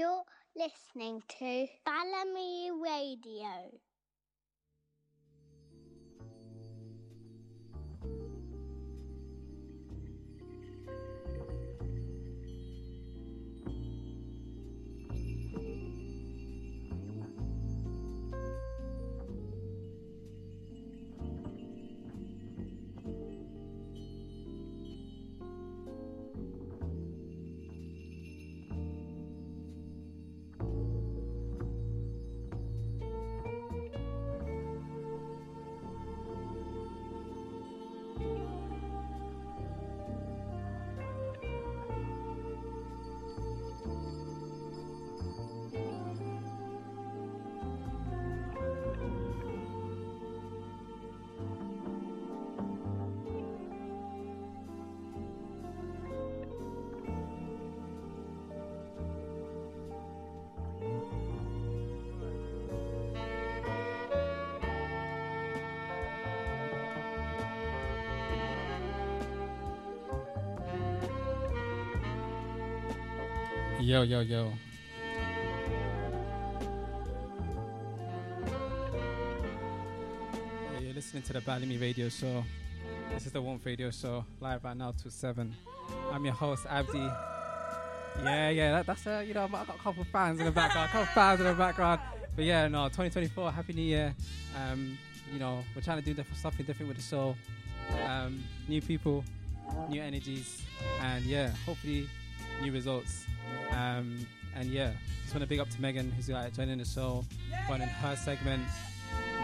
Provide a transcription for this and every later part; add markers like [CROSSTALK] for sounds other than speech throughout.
You're listening to Balamii Radio. Yo, yo, yo. Yeah, you're listening to the Balamii Radio Show. This is the Warmth Radio Show, live right now to 7. I'm your host, Abdi. Yeah, yeah, that, that's a, you know, I've got a couple of fans in the background, a couple of fans in the background. But yeah, no, 2024, Happy New Year. Um, you know, we're trying to do diff- something different with the show. Um, new people, new energies, and yeah, hopefully new results. Um, and yeah, just want to big up to Megan who's like joining the show, running her segment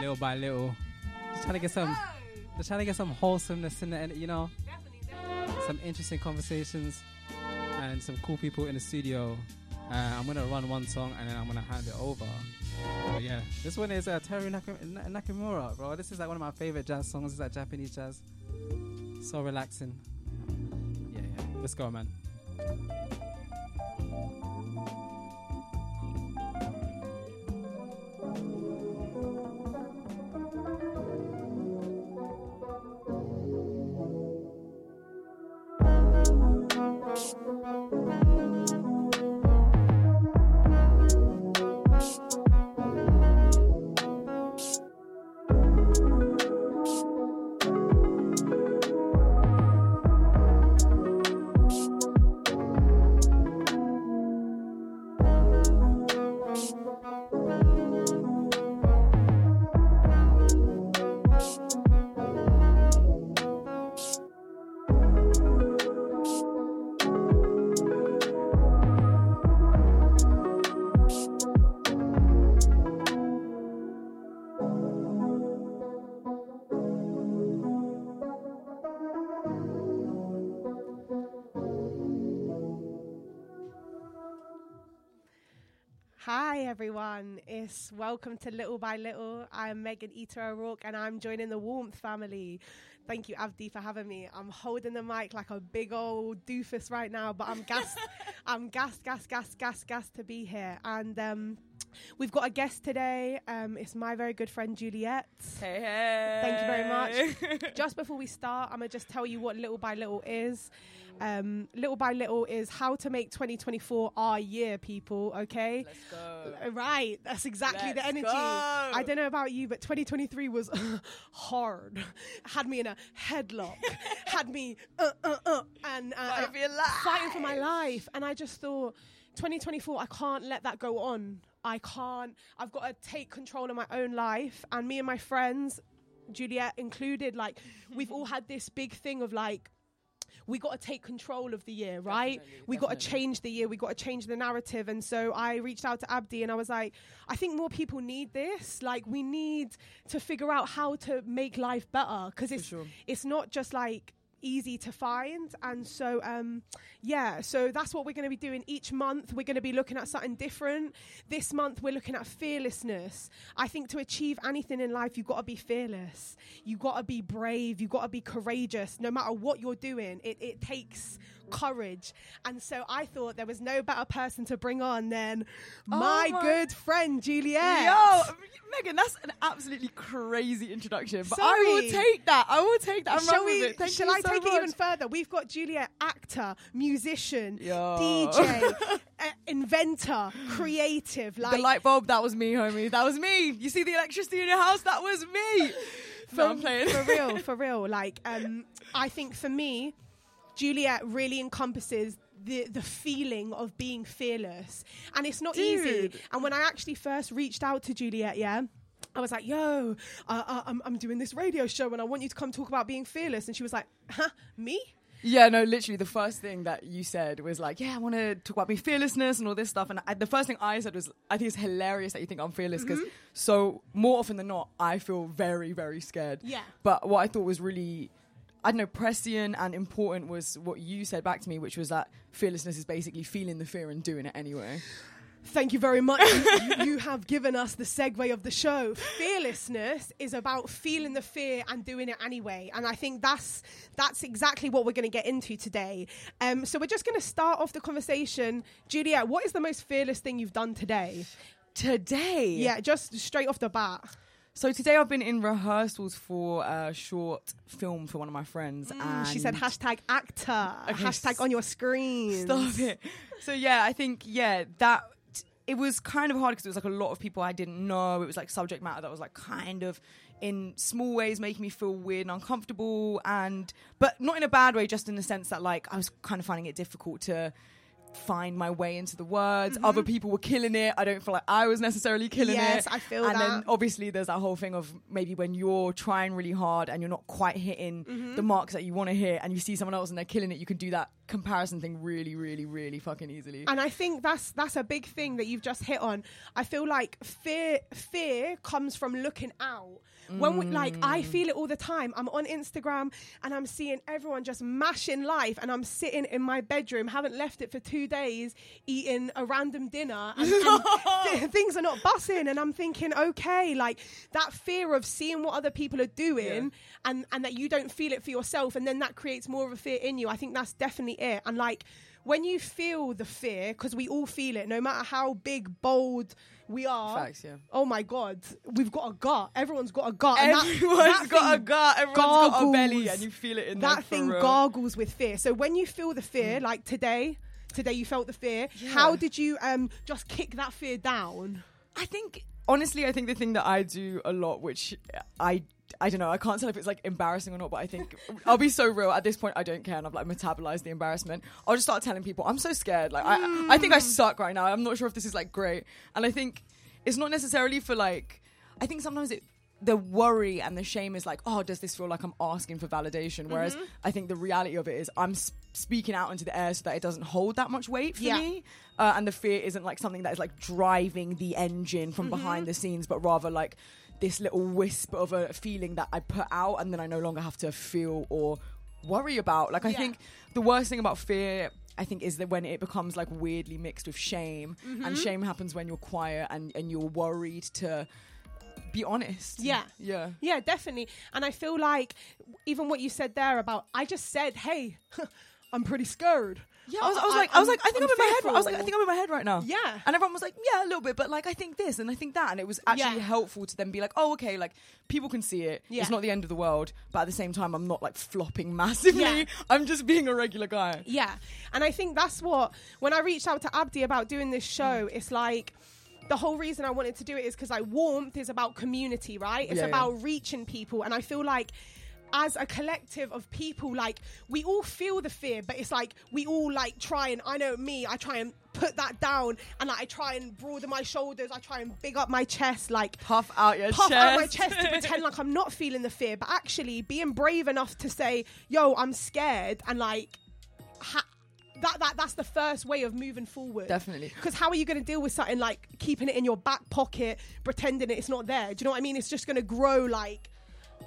little by little. Just trying to get some, just trying to get some wholesomeness in it, you know, some interesting conversations and some cool people in the studio. Uh, I'm gonna run one song and then I'm gonna hand it over. But yeah, this one is uh, Teru Nakim- Nakamura, bro. This is like one of my favorite jazz songs. It's like Japanese jazz, so relaxing. Yeah, yeah. Let's go, man. Everyone, it's welcome to Little by Little. I'm Megan Eater O'Rourke and I'm joining the Warmth family. Thank you, Abdi, for having me. I'm holding the mic like a big old doofus right now, but I'm gassed. [LAUGHS] I'm gassed, gassed, gassed, gassed, gassed to be here. And um, we've got a guest today. Um, it's my very good friend Juliet. Hey, hey. Thank you very much. [LAUGHS] just before we start, I'm gonna just tell you what Little by Little is. Um, little by Little is how to make 2024 our year, people. Okay. Let's go. Uh, Right, that's exactly the Let's energy. go. I don't know about you, but 2023 was [LAUGHS] hard. Had me in a headlock. [LAUGHS] had me uh, uh, uh, and uh, Fighting for your life. fighting for my life. And I just thought, 2024, I can't let that go on. I can't. I've got to take control of my own life. And me and my friends, Juliet included, like we've all had this big thing of like we got to take control of the year, right? Definitely, we got to change the year. We got to change the narrative. And so I reached out to Abdi and I was like, I think more people need this. Like we need to figure out how to make life better because it's sure. it's not just like easy to find. And so um yeah so that's what we're going to be doing each month. We're going to be looking at something different. This month we're looking at fearlessness. I think to achieve anything in life you've got to be fearless. You've got to be brave. You've got to be courageous. No matter what you're doing it, it takes courage and so i thought there was no better person to bring on than my, my- good friend juliet Yo, Megan, that's an absolutely crazy introduction. But I will take that. I will take that and Shall we? with it. Thank shall I so take much. it even further? We've got Juliet, actor, musician, Yo. DJ, [LAUGHS] uh, inventor, creative, like the light bulb, that was me, homie. That was me. You see the electricity in your house? That was me. No, I'm playing. for real, [LAUGHS] for real. Like, um, I think for me, Juliet really encompasses the the feeling of being fearless, and it's not easy. And when I actually first reached out to Juliet, yeah. I was like, "Yo, uh, uh, I'm, I'm doing this radio show, and I want you to come talk about being fearless." And she was like, "Huh, me?" Yeah, no, literally, the first thing that you said was like, "Yeah, I want to talk about being fearlessness and all this stuff." And I, the first thing I said was, "I think it's hilarious that you think I'm fearless because so more often than not, I feel very, very scared." Yeah. But what I thought was really, I don't know, prescient and important was what you said back to me, which was that fearlessness is basically feeling the fear and doing it anyway. Thank you very much. you, you have given us the segue of the show. Fearlessness is about feeling the fear and doing it anyway, and I think that's that's exactly what we're going to get into today. Um, so we're just going to start off the conversation. Juliet, what is the most fearless thing you've done today? Today, Yeah, just straight off the bat. So today I've been in rehearsals for a short film for one of my friends, and Mm, She said hashtag actor, Okay, hashtag on your screen. Stop it. So yeah, I think yeah that it was kind of hard because it was like a lot of people I didn't know. It was like subject matter that was like kind of in small ways making me feel weird and uncomfortable, and but not in a bad way, just in the sense that like I was kind of finding it difficult to find my way into the words. Other people were killing it. I don't feel like I was necessarily killing Mm-hmm. Yes, it. I feel and then obviously there's that whole thing of maybe when you're trying really hard and you're not quite hitting Mm-hmm. the marks that you want to hit and you see someone else and they're killing it, you can do that comparison thing really, really, really fucking easily. And I think that's that's a big thing that you've just hit on. I feel like fear fear comes from looking out. When we, like I feel it all the time. I'm on Instagram and I'm seeing everyone just mashing life, and I'm sitting in my bedroom, haven't left it for two days, eating a random dinner, [LAUGHS] and, and th- things are not bussing. And I'm thinking, okay, like that fear of seeing what other people are doing, and and that you don't feel it for yourself, and then that creates more of a fear in you. I think that's definitely it. And like when you feel the fear, because we all feel it, no matter how big, bold we are. Facts, yeah. Oh my God, we've got a gut. Everyone's got a gut. that- Everyone's that got a gut. Everyone's got a belly, and you feel it in That thing real. gargles with fear. So when you feel the fear, like today, today you felt the fear. How did you um just kick that fear down? I think honestly, I think the thing that I do a lot, which I I don't know, I can't tell if it's like embarrassing or not, but I think [LAUGHS] I'll be so real. At this point, I don't care, and I've like metabolized the embarrassment. I'll just start telling people I'm so scared. Like I I think I suck right now. I'm not sure if this is like great, and I think it's not necessarily for like. I think sometimes it. The worry and the shame is like, oh, does this feel like I'm asking for validation? Whereas Mm-hmm. I think the reality of it is I'm speaking out into the air so that it doesn't hold that much weight for Yeah. me uh, and the fear isn't like something that is like driving the engine from Mm-hmm. behind the scenes, but rather like this little wisp of a feeling that I put out and then I no longer have to feel or worry about. Like I Yeah. think the worst thing about fear. I think is that when it becomes like weirdly mixed with shame, Mm-hmm. and shame happens when you're quiet and, and you're worried to be honest. Yeah. yeah. Yeah, definitely. And I feel like even what you said there about I just said, hey, [LAUGHS] I'm pretty scared. Yeah, I was, I was like, I was like, I think I'm, in my head. I was like, I think I'm in my head right now. Yeah. and everyone was like, yeah, a little bit, but like, I think this and I think that, and it was actually Yeah. helpful to then be like, oh, okay, like people can see it. Yeah. It's not the end of the world, but at the same time, I'm not like flopping [LAUGHS] massively. Yeah. I'm just being a regular guy. Yeah. And I think that's what, when I reached out to Abdi about doing this show, mm. it's like, the whole reason I wanted to do it is because like warmth is about community, right? It's Yeah, yeah. about reaching people. And I feel like as a collective of people, like we all feel the fear, but it's like we all like try and I know me, I try and put that down and like I try and broaden my shoulders, I try and big up my chest, like Puff out your puff chest. out my chest to pretend like I'm not feeling the fear, but actually being brave enough to say, "Yo, I'm scared," and like ha- that that that's the first way of moving forward. Definitely. Because how are you going to deal with something like keeping it in your back pocket, pretending it's not there? Do you know what I mean? It's just going to grow like.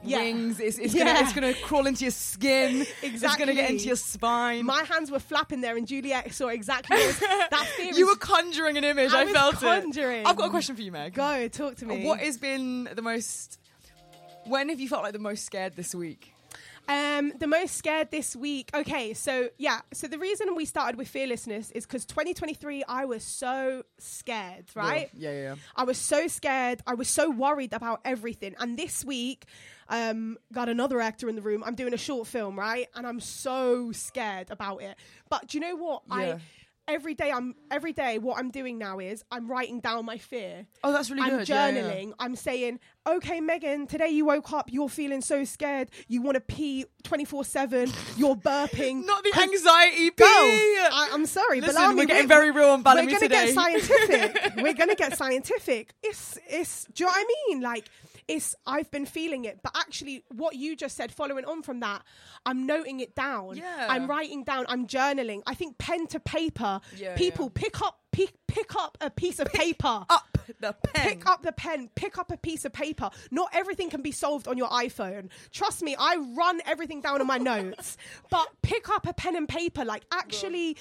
Yeah. Wings. It's, it's Yeah. gonna it's gonna crawl into your skin. Exactly. It's gonna get into your spine. My hands were flapping there, and Juliet saw exactly was, that [LAUGHS] fear. you were conjuring an image. I I, felt conjuring. it. I've got a question for you, Meg. go talk to me. What has been the most? When have you felt like the most scared this week? Um, the most scared this week. Okay, so yeah, so the reason we started with fearlessness is because 2023, I was so scared, right? Yeah, yeah, yeah. I was so scared. I was so worried about everything. And this week, um, got another actor in the room. I'm doing a short film, right? And I'm so scared about it. But do you know what? I every day I'm every day what I'm doing now is I'm writing down my fear. Oh, that's really good. I'm good. Yeah, yeah. journaling. I'm saying, okay, Megan, today you woke up, you're feeling so scared, you want to pee 24 7, you're burping. [LAUGHS] Not the anxiety pee. I, I'm sorry, Listen, but we're getting very real on we're gonna today. get scientific. [LAUGHS] we're gonna get scientific. It's it's. Do you know what I mean? Like it's. I've been feeling it, but actually, what you just said, following on from that, I'm noting it down. Yeah. I'm writing down. I'm journaling. I think pen to paper. Yeah, people yeah. pick up pick pick up a piece of paper. Up the pen. Pick up the pen, pick up a piece of paper. Not everything can be solved on your iPhone. Trust me, I run everything down in my [LAUGHS] notes. But pick up a pen and paper, like actually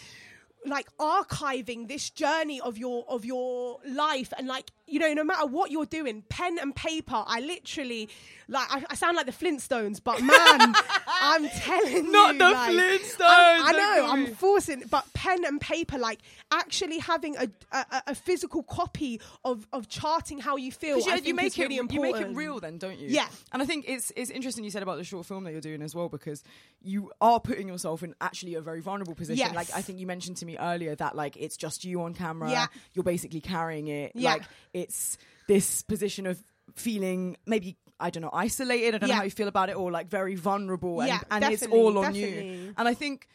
like archiving this journey of your of your life and like you know no matter what you're doing pen and paper i literally like i, I sound like the flintstones but man [LAUGHS] i'm telling Not you not the like, Flintstones, I'm- i know i'm forcing but pen and paper like actually having a a, a- physical copy of of charting how you feel I you, you make is really it, important you make it real, then, don't you? Yeah. And I think it's it's interesting you said about the short film that you're doing as well because you are putting yourself in actually a very vulnerable position. Yes. Like I think you mentioned to me earlier that like it's just you on camera. Yeah. You're basically carrying it. Yeah. Like it's this position of feeling maybe. I don't know, isolated. I don't know how you feel about it, or like very vulnerable, and, Yeah, and it's all on definitely. you. And I think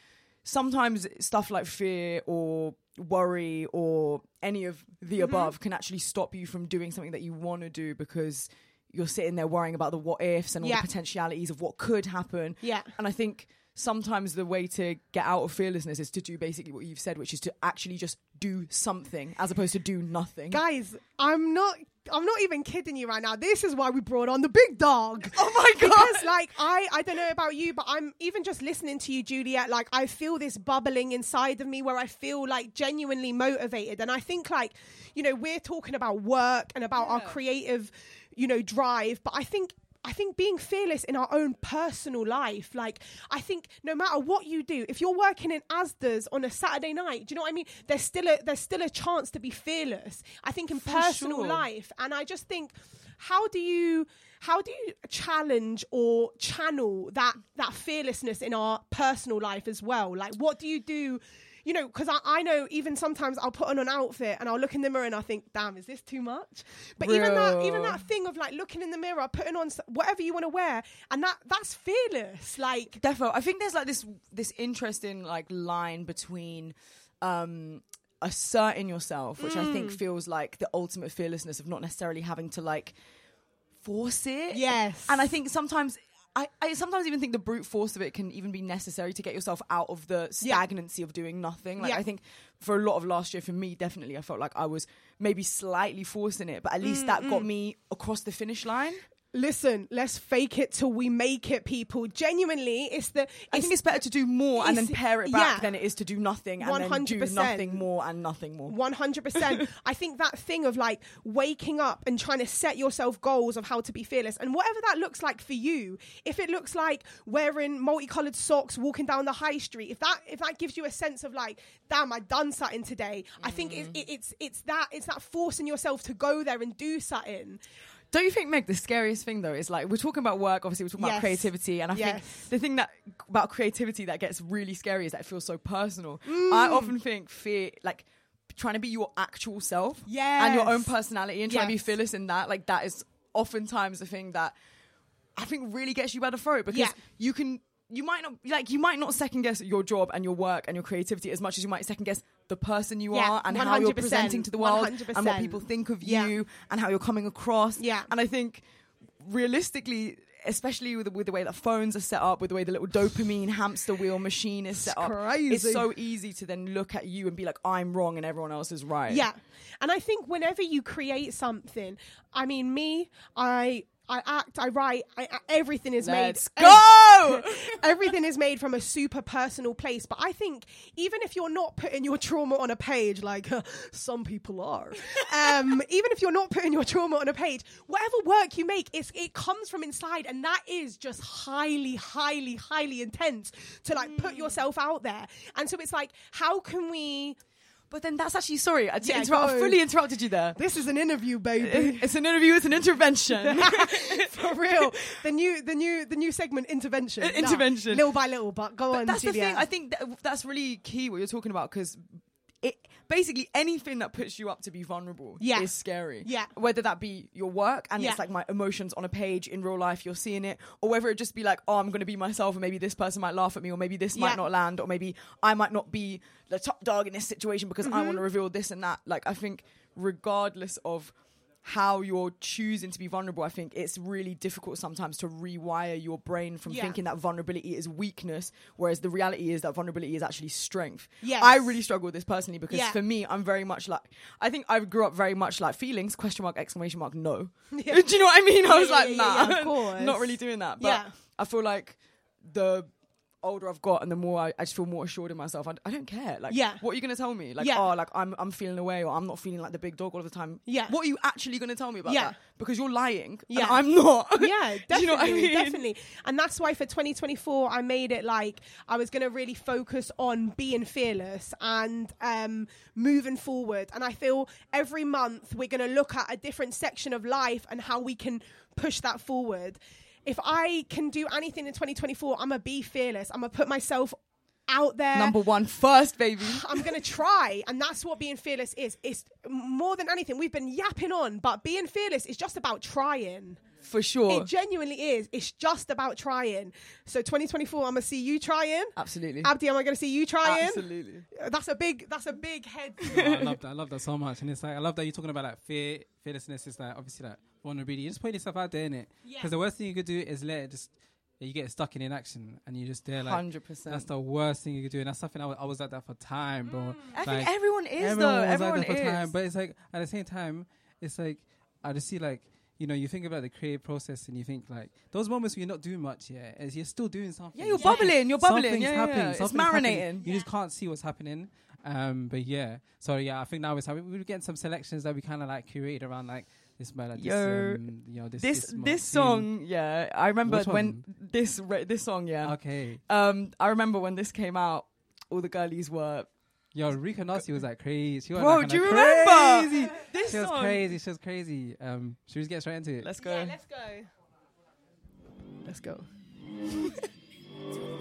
sometimes stuff like fear or worry or any of the Mm-hmm. above can actually stop you from doing something that you want to do because you're sitting there worrying about the what ifs and all Yeah. the potentialities of what could happen. Yeah. And I think sometimes the way to get out of fearlessness is to do basically what you've said, which is to actually just do something as opposed to do nothing. guys i'm not i'm not even kidding you right now this is why we brought on the big dog [LAUGHS] Oh my god! because like i i don't know about you but i'm even just listening to you juliet like i feel this bubbling inside of me where i feel like genuinely motivated and i think like you know we're talking about work and about our creative you know drive but i think I think being fearless in our own personal life, like I think no matter what you do, if you're working in Asda's on a Saturday night, do you know what I mean? There's still a there's still a chance to be fearless. I think in For personal sure. life, and I just think, how do you how do you challenge or channel that that fearlessness in our personal life as well? Like, what do you do? You know, because I, I know even sometimes I'll put on an outfit and I'll look in the mirror and I think, damn, is this too much? But even that, even that thing of like looking in the mirror, putting on whatever you want to wear, and that that's fearless. Like, Defo. I think there's like this this interesting like line between um asserting yourself, which I Mm. think feels like the ultimate fearlessness of not necessarily having to like force it. yes, And I think sometimes I, I sometimes even think the brute force of it can even be necessary to get yourself out of the Yeah. stagnancy of doing nothing. Like Yeah. I think for a lot of last year, for me, definitely, I felt like I was maybe slightly forcing it, but at least that Mm, got me across the finish line. Listen, let's fake it till we make it, people. Genuinely, it's the. I think it's better to do more and then it's- pare it back yeah. than it is to do nothing and then do 100%. nothing more and nothing more. 100%. [LAUGHS] I think that thing of like waking up and trying to set yourself goals of how to be fearless and whatever that looks like for you. If it looks like wearing multicolored socks walking down the high street, if that if that gives you a sense of like, damn, I done something today. I think it, mm. it, it's it's that it's that forcing yourself to go there and do something. Don't you think, Meg, the scariest thing though is like we're talking about work, obviously we're talking about creativity, and I Yes. think the thing that about creativity that gets really scary is that it feels so personal. Mm. I often think fear, like trying to be your actual self, and your own personality, and trying to be fearless in that, like that is oftentimes the thing that I think really gets you by the throat because Yeah. you can. You might not like you might not second guess your job and your work and your creativity as much as you might second guess the person you Yeah, are and how you're presenting to the world and what people think of Yeah. you and how you're coming across. Yeah. And I think realistically, especially with the, with the way that phones are set up, with the way the little dopamine hamster wheel machine is set up, crazy. it's so easy to then look at you and be like, I'm wrong and everyone else is right. Yeah. And I think whenever you create something, I mean, me, I. I act, I write, I, I- everything is Let's made. go! [LAUGHS] everything is made from a super personal place. But I think even if you're not putting your trauma on a page, like uh, [LAUGHS] some people are, um, [LAUGHS] even if you're not putting your trauma on a page, whatever work you make, it's, it comes from inside, and that is just highly, highly, highly intense to like put yourself out there. And so it's like, how can we? But then that's actually, sorry, I, Yeah, interrupt, I fully interrupted you there. This is an interview, baby. [LAUGHS] It's an interview, it's an intervention. [LAUGHS] For real, the new, the new, the new segment intervention. Intervention. little by little, but go But on. that's the thing. I think that, that's really key what you're talking about because basically anything that puts you up to be vulnerable Yeah. is scary. Yeah. Whether that be your work and Yeah. it's like my emotions on a page in real life, you're seeing it, or whether it just be like, oh, I'm going to be myself, and maybe this person might laugh at me, or maybe this Yeah. might not land, or maybe I might not be the top dog in this situation because I Mm-hmm. want to reveal this and that. Like, I think regardless of how you're choosing to be vulnerable, I think it's really difficult sometimes to rewire your brain from Yeah. thinking that vulnerability is weakness, whereas the reality is that vulnerability is actually strength. Yes. I really struggle with this personally because Yeah. for me, I'm very much like I think I grew up very much like feelings question mark exclamation mark no. [LAUGHS] Yeah. [LAUGHS] Do you know what I mean? I was yeah, like yeah, nah, yeah, of [LAUGHS] course. not really doing that. But Yeah. I feel like the older I've got and the more I, I just feel more assured in myself. I, I don't care. Like, Yeah. what are you gonna tell me? Like, Yeah. oh, like I'm I'm feeling away or I'm not feeling like the big dog all the time. Yeah. What are you actually gonna tell me about Yeah. that? Because you're lying. Yeah. I'm not. yeah, [LAUGHS] definitely, you know I mean? definitely. And that's why for 2024, I made it like I was going to really focus on being fearless and um, moving forward. And I feel every month we're going to look at a different section of life and how we can push that forward. If I can do anything in 2024, I'm gonna be fearless. I'm gonna put myself out there. Number one first, baby. [SIGHS] I'm going to try. And that's what being fearless is. It's more than anything. We've been yapping on, but being fearless is just about trying. For sure. It genuinely is. It's just about trying. So 2024, I'm gonna see you trying. Absolutely. Abdi, am I gonna see you trying? Absolutely. That's a big. That's a big head. Oh, I love that. I love that so much. And it's like I love that you're talking about like fear, fearlessness. Is like obviously like vulnerability. You're just putting yourself out there in it. Yeah. Because the worst thing you could do is let it just you get stuck in inaction and you just there like Hundred percent. that's the worst thing you could do. And that's something I was, I was like that for time, bro. I Like, think everyone is everyone though. was Everyone like that for is. time, but it's like at the same time, it's like I just see like you know you think about the creative process and you think like those moments where you're not doing much, yeah, is you're still doing something. yeah, you're Something- bubbling. You're bubbling. something's Yeah, yeah, happening, yeah. It's something's happening. marinating. You just can't see what's happening. Um, but yeah, so yeah, I think now it's happening. We were getting some selections that we kind of like curated around like this, like this, Yo, um, you know, this This this, this, song, yeah, I remember Which when one? this re- this song, yeah. Okay, Um, I remember when this came out. All the girlies were, yo, Rika Nasi was like crazy. She was bro. like, Do you kinda remember Crazy. this She was song? crazy. She was crazy. Um, should we just get straight into it? Let's go. Yeah, let's go. Let's go. [LAUGHS]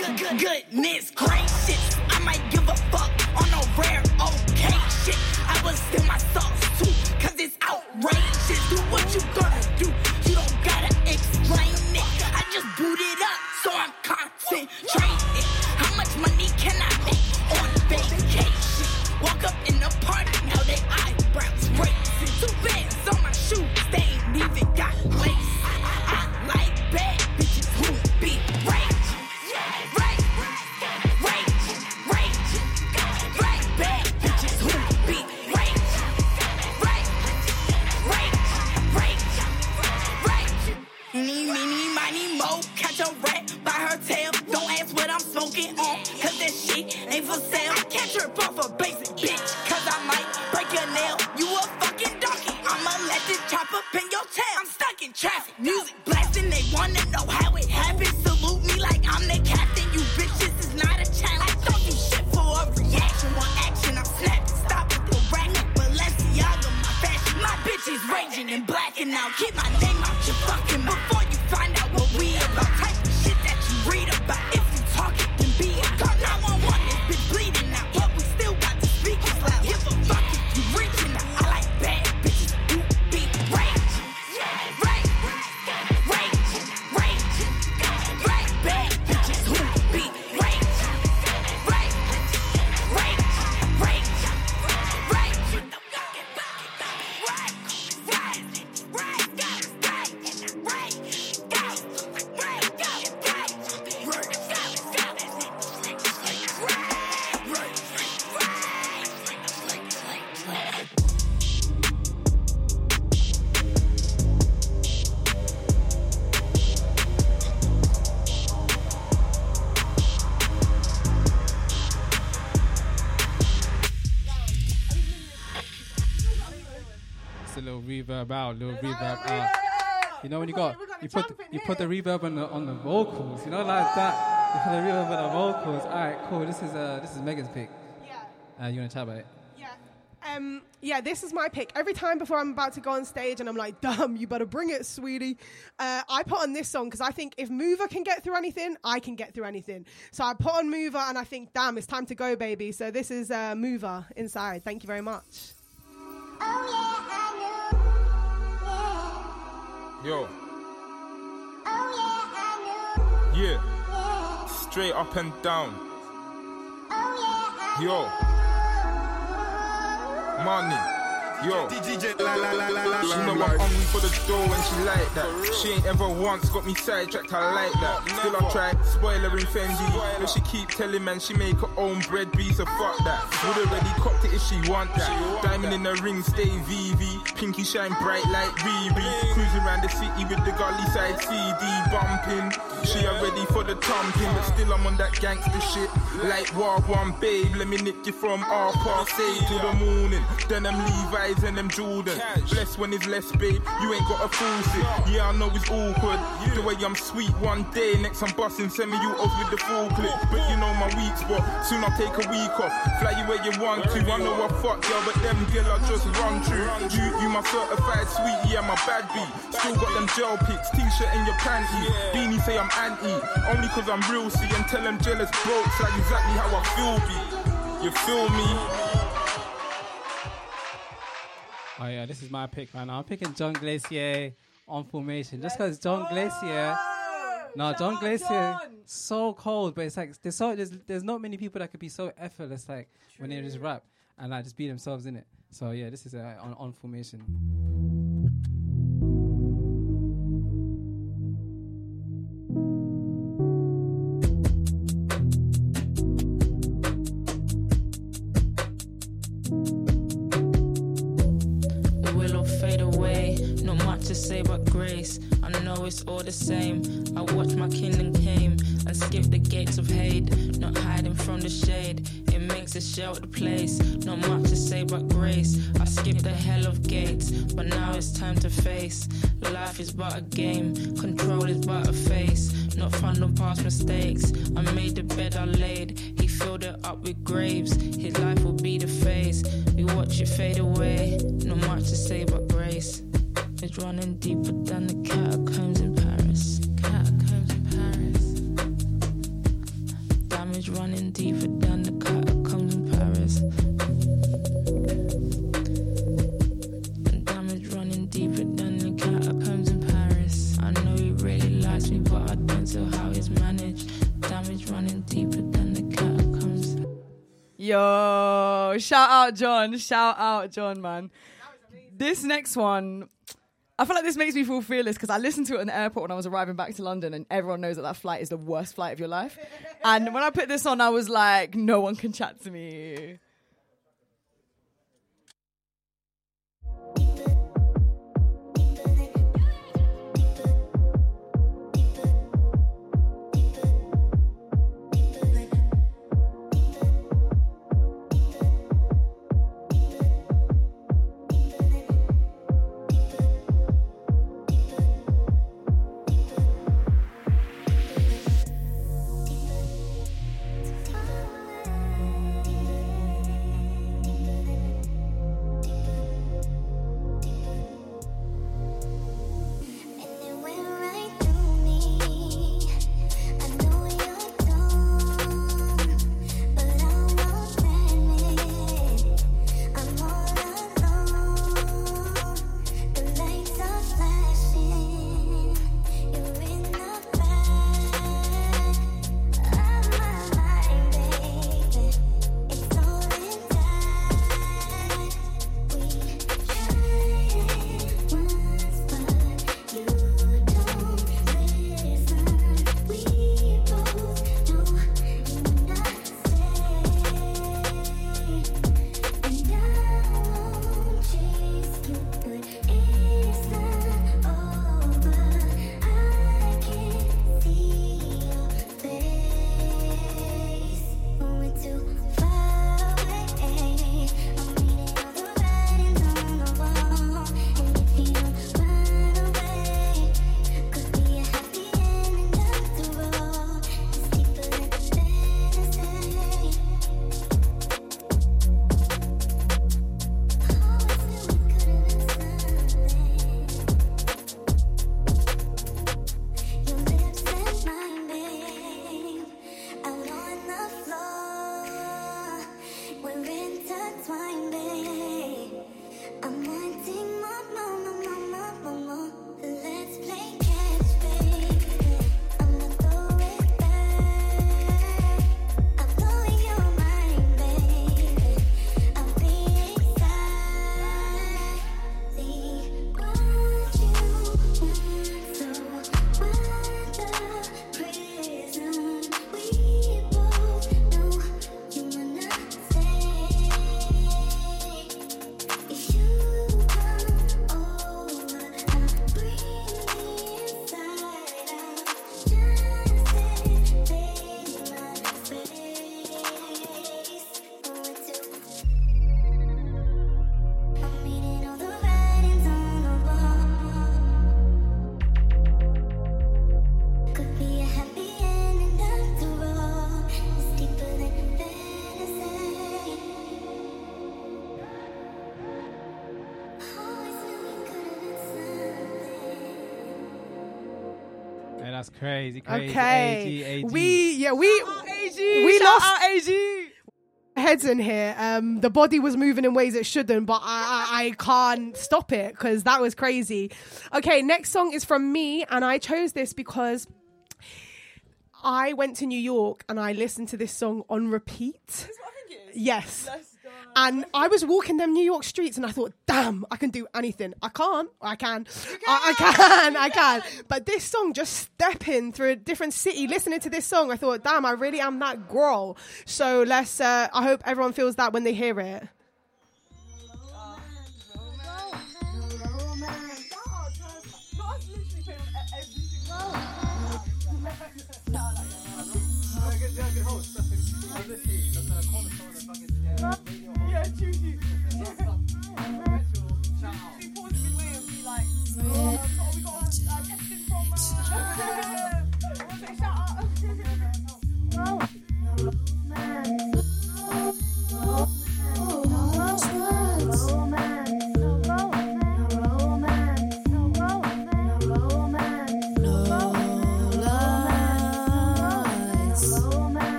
Good, good, goodness gracious. I might give a fuck on a rare okay shit. I was still my sauce too, cause it's outrageous. Do what you gonna for sale. I can't trip off a you put the, you put the reverb on the on the vocals, you know like that. You put the reverb on the vocals. All right, cool. This is uh this is Megan's pick. Yeah, Uh, you wanna chat about it? yeah. Um, yeah, this is my pick. Every time before I'm about to go on stage and I'm like, damn, you better bring it, sweetie. Uh, I put on this song because I think if Mover can get through anything, I can get through anything. So I put on Mover and I think, damn, it's time to go, baby. So this is uh, Mover inside. Thank you very much. Yo. Yeah. Straight up and down. Yo. Money. Yo. DJ la la la la la. She know I'm hungry for the door when she like that. She ain't ever once got me sidetracked, I like that. Still I've tried spoiler in Fendi. But she keep telling man she make her own bread be so fuck that. Would already copped it if she want that. Diamond in the ring, stay VV. Pinky shine bright like Riri. Cruising around the city with the gully side CD bumping. She already for the thumping, but still I'm on that gangster shit. Like War One, babe. Let me nick you from half past eight to the morning. Then them Levi's and them Jordan. Bless when it's less, babe. You ain't got a force it. Yeah, I know it's awkward. The way I'm sweet one day, next I'm busting, send me you off with the full clip. But you know my weak spot. Soon I'll take a week off. Fly you where you want to. I know I fuck girl, but them girl I just run through. You, you my certified sweet, yeah, my bad beat. Still got them gel pics, t-shirt in your panties. Beanie say I'm anti, only cause I'm real. See and tell them jealous blokes like exactly how I feel. Be. You feel me? Oh yeah, this is my pick, man. I'm picking John Glacier on formation, just because John Glacier. No, John Glacier, so cold, but it's like there's so there's there's not many people that could be so effortless like when they just rap and like just be themselves in it. So yeah, this is uh, on on formation. To say but grace. I know it's all the same. I watch my kingdom came and skip the gates of hate. Not hiding from the shade. It makes a sheltered place. Not much to say but grace. I skipped the hell of gates, but now it's time to face. Life is but a game. Control is but a face. Not fun of past mistakes. I made the bed I laid. He filled it up with graves. His life will be the phase. We watch it fade away. Not much to say but grace. It's running deeper than the catacombs in Paris. Catacombs in Paris. Damage running deeper than the catacombs in Paris. Damage running deeper than the catacombs in Paris. I know he really likes me, but I don't know how he's managed. Damage running deeper than the catacombs. Yo, shout out John, shout out John, man. This next one, I feel like this makes me feel fearless because I listened to it in the airport when I was arriving back to London, and everyone knows that that flight is the worst flight of your life. And when I put this on, I was like, no one can chat to me. Crazy, crazy. Okay, AG, AG. we yeah we AG, we shout lost out AG. heads in here. Um, the body was moving in ways it shouldn't, but I I, I can't stop it because that was crazy. Okay, next song is from me, and I chose this because I went to New York and I listened to this song on repeat. Yes. And I was walking them New York streets and I thought, damn, I can do anything. I can't. I can. I, I can. I can. But this song, just stepping through a different city, listening to this song, I thought, damn, I really am that girl. So let's, uh, I hope everyone feels that when they hear it. Okay,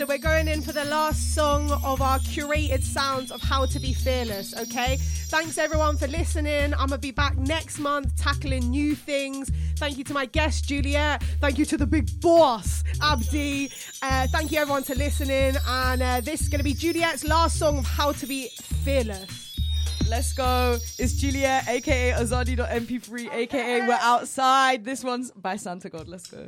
So we're going in for the last song of our curated sounds of how to be fearless. Okay. Thanks everyone for listening. I'm gonna be back next month tackling new things. Thank you to my guest Juliet. Thank you to the big boss Abdi. Uh, thank you everyone to listening. And uh, this is gonna be Juliet's last song of how to be fearless. Let's go. It's Juliet, aka Azadi.mp3, aka We're Outside. This one's by Santa God. Let's go.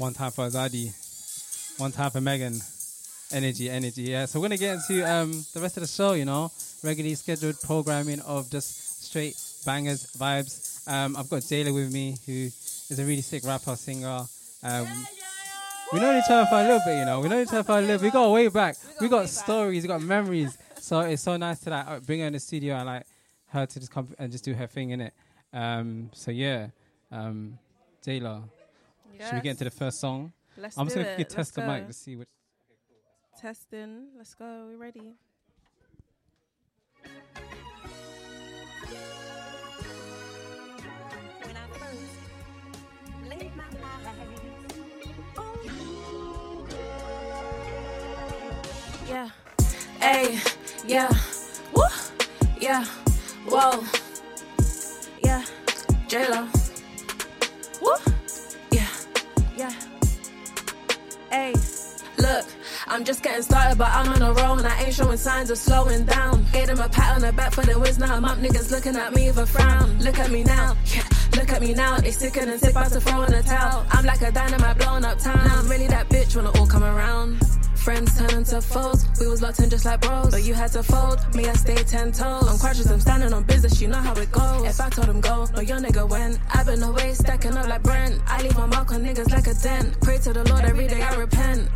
One time for Azadi. One time for Megan. Energy, energy. Yeah. So we're gonna get into um, the rest of the show. You know, regularly scheduled programming of just straight bangers, vibes. Um, I've got Jaela with me, who is a really sick rapper, singer. Um, we know each other for a little bit, you know. We know each other for a little. We got way back. We got, stories. We got memories. So it's so nice to like uh, bring her in the studio and like her to just come and just do her thing in it. Um, so yeah, um, Jaela, should we get into the first song? Let's I'm just do gonna it. quickly test the Let's mic go. to see what. Testing. Let's go. We ready? When I first laid my eyes Yeah. Hey. Yeah. Woo. Yeah. Whoa. Yeah. J-Lo. Hey. Look, I'm just getting started, but I'm on a roll and I ain't showing signs of slowing down. Gave them a pat on the back for the whiz, now I'm up. Niggas looking at me with a frown. Look at me now, yeah, look at me now. They sicker than tip out to throw in a towel. I'm like a dynamite blowing up town. Now I'm really that bitch when it all come around. Friends turn into foes. We was locked in just like bros, but you had to fold. Me, I stay ten toes. On crutches, I'm standing on business. You know how it goes. If I told him go, no, your nigga went. I've been away, stacking up like Brent. I leave my mark on niggas like a dent. Pray to the Lord every day, I repent.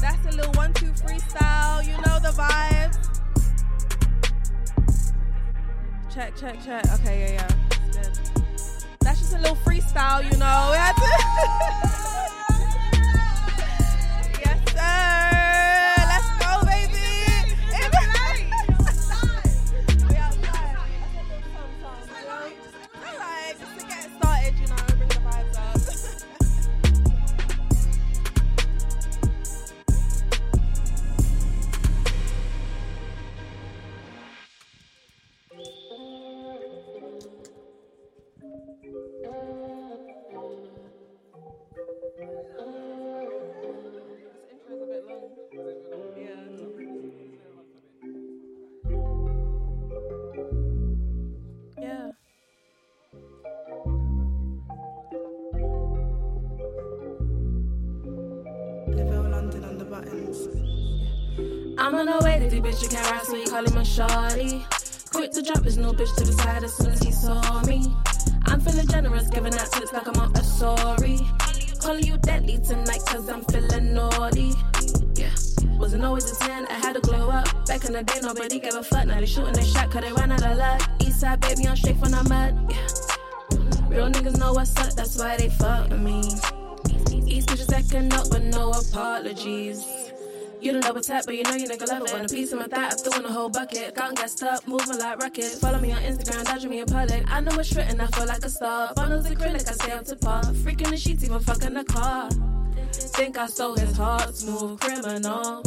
That's a little one, two, freestyle. You know the. Check, check, check. Okay, yeah, yeah. Freestyle, you know. We had to- him a shorty. Quick to drop his new bitch to the side as soon as he saw me. I'm feeling generous, giving out tips like I'm on a sorry. Calling you deadly tonight, cause I'm feeling naughty. Yeah. Wasn't always a 10, I had to glow up. Back in the day, nobody gave a fuck. Now they shooting their shot, cause they ran out of luck. Eastside, baby, I'm straight from the mud. Yeah. Real niggas know what's up, that's why they fuck me. These bitches acting up with no apologies. You don't what's up, but you know you nigga love it. Want a piece of my thigh, I'm throwing a whole bucket. Gotten gassed up, moving like rockets. Follow me on Instagram, dodging me in public. I know it's written, I feel like a star. Bundles acrylic, I stay up to par. Freaking the sheets, even fucking the car. Think I stole his heart, smooth criminal.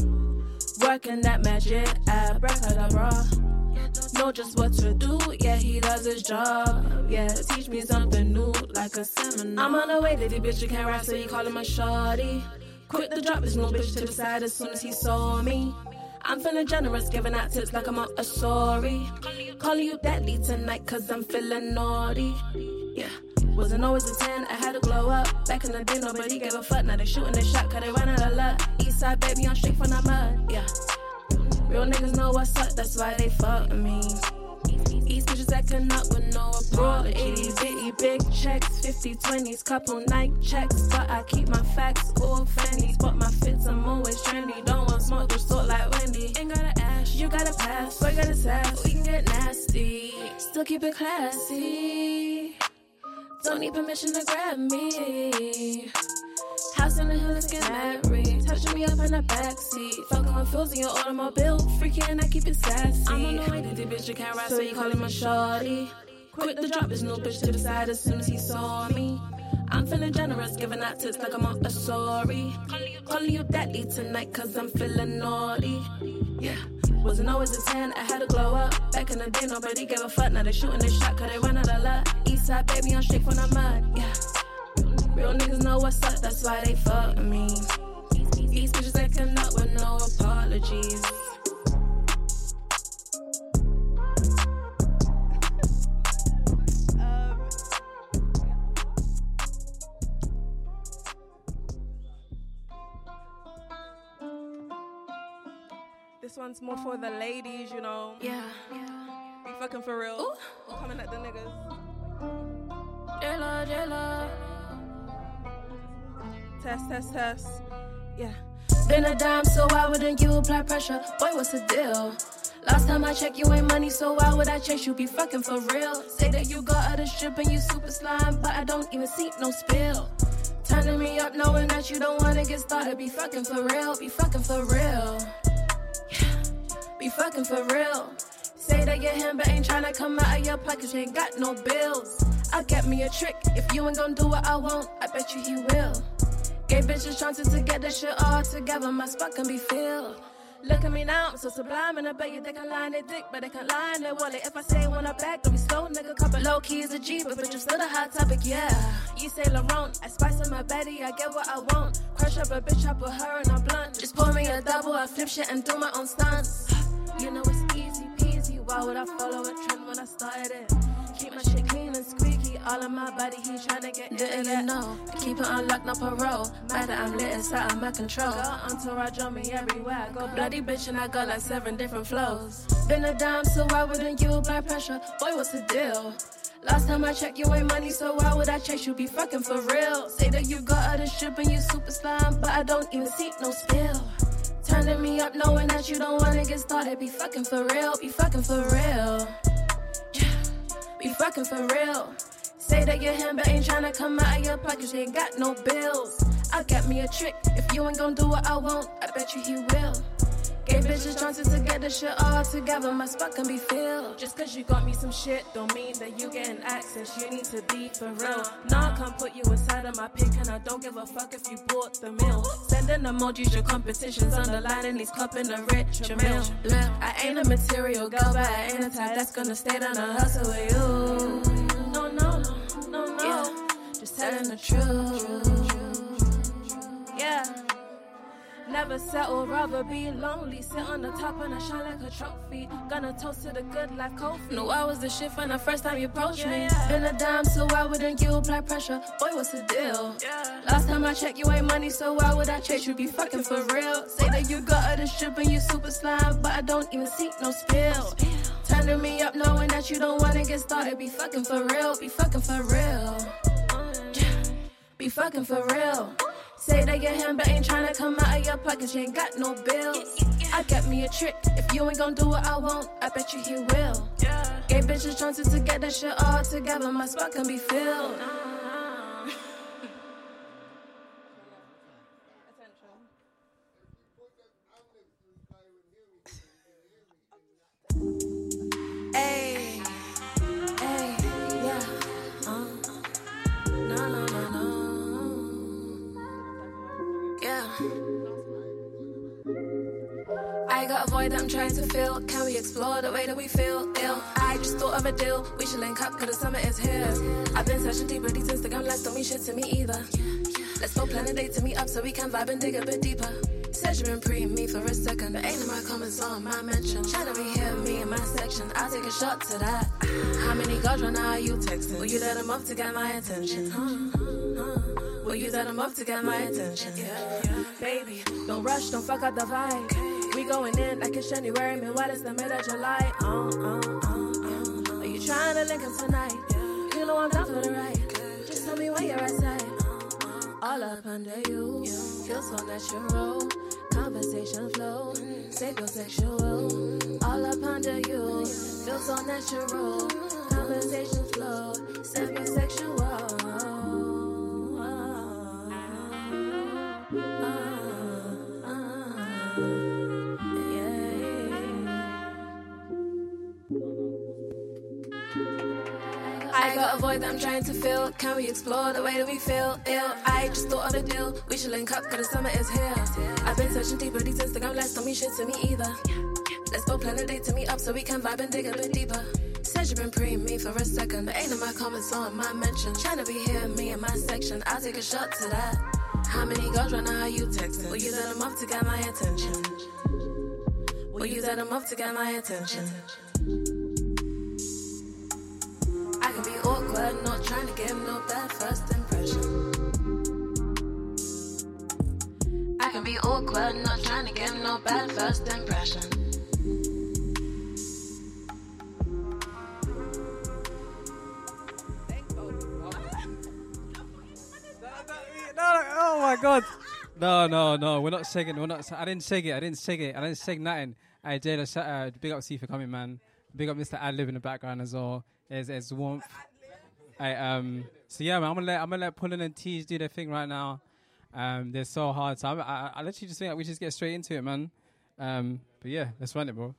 Working that magic, abracadabra. Know just what to do, yeah, he does his job. Yeah, teach me something new, like a seminar. I'm on the way the bitch, you can't rap, so you call him a shorty. Quick the drop his new bitch to the side as soon as he saw me. I'm feeling generous, giving out tips like I'm on a sorry. Calling you daddy tonight, cause I'm feeling naughty. Yeah. Wasn't always a 10, I had to glow up. Back in the day, nobody gave a fuck. Now they shooting their shot, cause they ran out of luck. Eastside, baby, I'm straight from the mud. Yeah. Real niggas know what's up, that's why they fuck me. These bitches acting up with no apology. 80 bitty big checks, 50 20s, couple Nike checks. But I keep my facts all fanny. But my fits, I'm always trendy. Don't want smoke, just talk like Wendy. Ain't gotta ask, you gotta pass. Boy, gotta sass, we can get nasty. Still keep it classy. Don't need permission to grab me. House in the hill, let's get married. Touching me up in the backseat. Fucking with fools in your automobile. Freaky and I keep it sassy. I'm on the way to the bitch, you can't ride, so you call him a shorty. Quick to drop his new bitch to the side as soon as he saw me. I'm feeling generous, giving out tips like I'm on a sorry. Calling you daddy tonight, cause I'm feeling naughty. Yeah. Wasn't always a 10, I had to glow up. Back in the day, nobody gave a fuck. Now they shooting their shot, cause they ran out of luck. Eastside, baby, I'm straight from the mud. Yeah. Real niggas know what's up, that's why they fuck me. These bitches acting up with no apologies. This one's more for the ladies, you know. Yeah. yeah. Be fucking for real. Ooh. Coming at the niggas. Jella, Jella. Test, test, test. Yeah. Been a dime, so why wouldn't you apply pressure? Boy, what's the deal? Last time I checked, you ain't money, so why would I chase you? Be fucking for real. Say that you got other shit and you super slime, but I don't even see no spill. Turning me up, knowing that you don't wanna get started. Be fucking for real, be fucking for real. Yeah. Be fucking for real. Say that you're him, but ain't tryna come out of your pockets, you ain't got no bills. I'll get me a trick, if you ain't gonna do what I want, I bet you he will. Gay bitches chances to get this shit all together, my spot can be filled. Look at me now, I'm so sublime, and I bet you they can line their dick, but they can't line their wallet. If I say when I back, don't be slow, nigga. Couple low keys a G, but bitch, you still the hot topic, yeah. You say Laurent, I spice up my Betty, I get what I want. Crush up a bitch, I put her in a blunt. Just pour me a double, I flip shit and do my own stunts. You know it's easy peasy, why would I follow a trend when I started it? Keep my shit all of my body, he tryna get Didn't you know? I keep it unlocked, no parole. That I'm lit, it's out of my control. Got entourage on me everywhere I go. Bloody bitch, and I got like seven different flows. Been a dime, so why wouldn't you apply pressure? Boy, what's the deal? Last time I checked, you ain't money, so why would I chase you? Be fucking for real. Say that you got other shit and you super slime, but I don't even see no spill. Turning me up, knowing that you don't wanna get started. Be fucking for real, be fucking for real. Be fucking for real. Say that you're him, but ain't tryna come out of your pockets, you ain't got no bills. I got me a trick, if you ain't gon' do what I want, I bet you he will. Gay bitches chances to get this shit all together, my spot can be filled. Just cause you got me some shit don't mean that you getting access. You need to be for real. Nah, I can't put you inside of my pick, and I don't give a fuck if you bought the meal. Sending emojis, your competitions underlining these cupping the rich meal. Look, I ain't a material girl, but I ain't a type that's gonna stay down and hustle with you. Telling the truth. Yeah. Never settle, rather be lonely. Sit on the top and I shine like a trophy. Gonna toast to the good life, Kofi. Knew I was the shit from the first time you approached me. Been a dime, so why wouldn't you apply pressure? Boy, what's the deal? Yeah. Last time I checked, you ain't money, so why would I chase you? Be fucking for real. Say that you got other shit and you super slime, but I don't even see no spill. Turning me up, knowing that you don't wanna get started. Be fucking for real, be fucking for real. Be fucking for real. Say that you're him, but ain't tryna come out of your pockets, you ain't got no bills. I got me a trick, if you ain't gon' do what I want, I bet you he will. Yeah. Gay bitches chances to get this shit all together, my spot can be filled. I got a void that I'm trying to fill. Can we explore the way that we feel ill? I just thought of a deal. We should link up, cause the summer is here. I've been searching deep, but these Instagram lights don't mean shit to me either. Let's go plan a date to meet up so we can vibe and dig a bit deeper. Said you been pre me for a second, but ain't in my comments on my mention. Tryna be here, me in my section. I'll take a shot to that. How many girls right now are you texting? Will you let them up to get my attention? Will you let them up to get my attention? Yeah. Baby, don't rush, don't fuck up the vibe. We going in like it's January, man. What is the middle of July? Uh, uh, uh, uh. Are you trying to link up tonight? You know I'm down for the ride. Just tell me when you're outside. All up under you, feel so natural. Conversation flow, save sexual. All up under you, feel so natural. Conversation flow, sexual. Void I'm trying to fill. Can we explore the way that we feel ill? I just thought of a deal. We should link up, cause the summer is here. I've been searching deep, but these Instagram lights don't mean shit to me either. Let's go plan a date to meet up so we can vibe and dig a bit deeper. Said you been pre me for a second, but ain't in my comments on my mention. to be here, me in my section. I'll take a shot to that. How many girls right now are you texting? Will you let them up to get my attention? Will you let them up to get my attention? club, not trying to give no bad first impression. I can be awkward, not trying to give no bad first impression. oh my god. No, no, no. We're not singing. We're not. I didn't sing it. I didn't sing it. I didn't sing nothing. I did. A, shout out. big up C for coming, man. Big up Mr. Adlib in the background as well. There's, there's warmth. Hey, um, so yeah, man, I'm gonna let I'm gonna let Pullen and Teeg do their thing right now. Um, they're so hard. So I, I, I literally just think that we just get straight into it, man. Um, but yeah, let's run it, bro.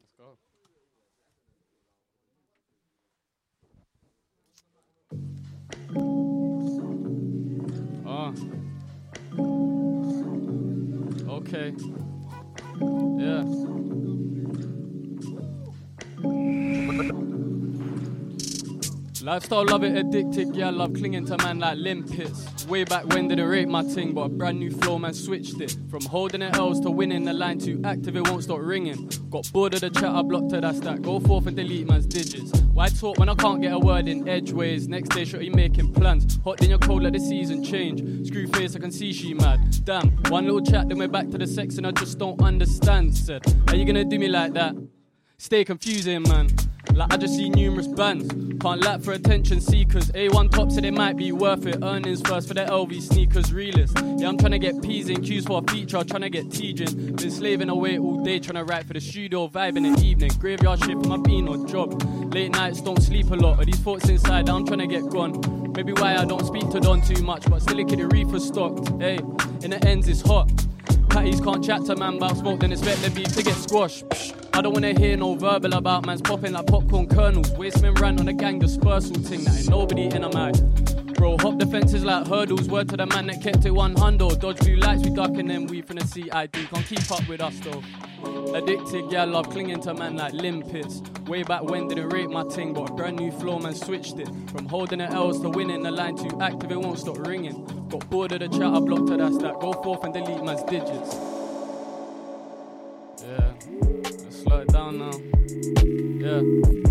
Let's go. Oh. Okay. Yeah. Lifestyle, love it, addicted, yeah, I love clinging to man like limpets. Way back when did it rate my ting, but a brand new flow, man switched it. From holding it L's to winning the line to active, it won't stop ringing. Got bored of the chat, I blocked her, that's that. Go forth and delete man's digits. Why talk when I can't get a word in edgeways? Next day, shorty making plans. Hot then you're cold, let the season change. Screw face, I can see she mad. Damn, one little chat, then we're back to the sex, and I just don't understand. Said, Are you gonna do me like that? Stay confusing, man. Like I just see numerous bands. Can't lack for attention seekers. A1 top said it might be worth it. Earnings first for the LV sneakers. Realist. Yeah, I'm trying to get P's and Q's for a feature. Trying to get TJing. Been slaving away all day trying to write for the studio. Vibe in the evening. Graveyard shift for my Beano job. Late nights don't sleep a lot. Of these thoughts inside, I'm trying to get gone. Maybe why I don't speak to Don too much, but still a kid reefer stocked. Hey, in the ends it's hot. Patties can't chat to man about smoke, then expect the beef to get squashed. Psh, I don't wanna hear no verbal about man's popping like popcorn kernels. Wasteman ran on a gang dispersal thing that ain't nobody in a mouth. Bro, hop the fences like hurdles. Word to the man that kept it 100. Dodge blue lights, we ducking them. We from the CID. Can't keep up with us though. Addicted, yeah, love clinging to man like limpets. Way back when did it rate my ting, but a brand new flow man switched it. From holding the L's to winning the line to active, it won't stop ringing. Got bored of the chat, I blocked her, that's that. Go forth and delete man's digits. Yeah, let's slow it down now. Yeah.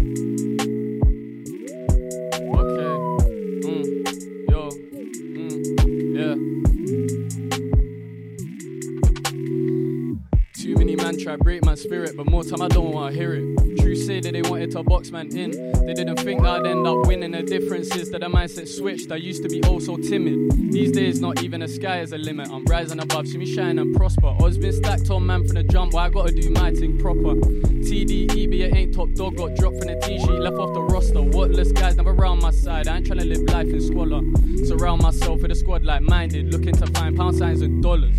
Try break my spirit, but more time I don't wanna hear it. That they wanted to box man in. They didn't think I'd end up winning. The difference is that the mindset switched. I used to be oh so timid. These days, not even the sky is a limit. I'm rising above, see me shine and prosper. Odds been stacked on man from the jump, but I gotta do my thing proper. TDE, be it ain't top dog, got dropped from the T sheet, left off the roster. Whatless guys never around my side. I ain't trying to live life in squalor. Surround myself with a squad like minded, looking to find pound signs and dollars.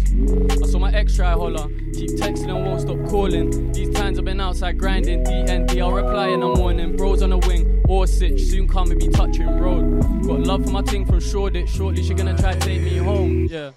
I saw my ex try holler, keep texting and won't stop calling. These times I've been outside grinding, DND, I'll reply in the morning. Bros on the wing, or sitch, soon come and be touching road. Got love for my ting from Shoreditch, shortly she gonna try to take me home, yeah.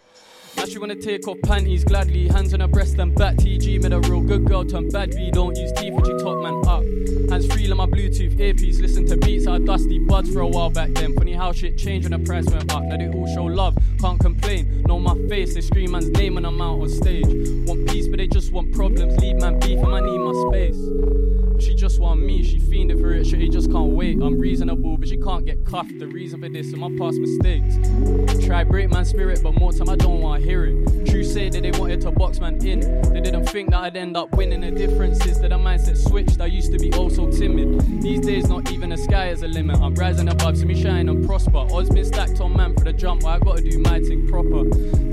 Now she wanna take off panties gladly, hands on her breast and back. TG made a real good girl turn bad V. Don't use teeth when she top man up. Hands free on my Bluetooth earpiece, listen to beats of dusty buds for a while back then. Funny how shit changed when the price went up. Now they all show love, can't complain. Know my face, they scream man's name when I'm out on stage. Want peace, but they just want problems. Leave man beef, and I need my space. She just want me, she fiending for it, she just can't wait. I'm reasonable, but she can't get cuffed. The reason for this are my past mistakes. Try break man's spirit, but more time I don't wanna hear it. True say that they wanted to box man in. They didn't think that I'd end up winning. The difference is that the mindset switched. I used to be oh so timid. These days, not even the sky is a limit. I'm rising above, see me shine and prosper. Odds been stacked on man for the jump, but I gotta do my thing proper.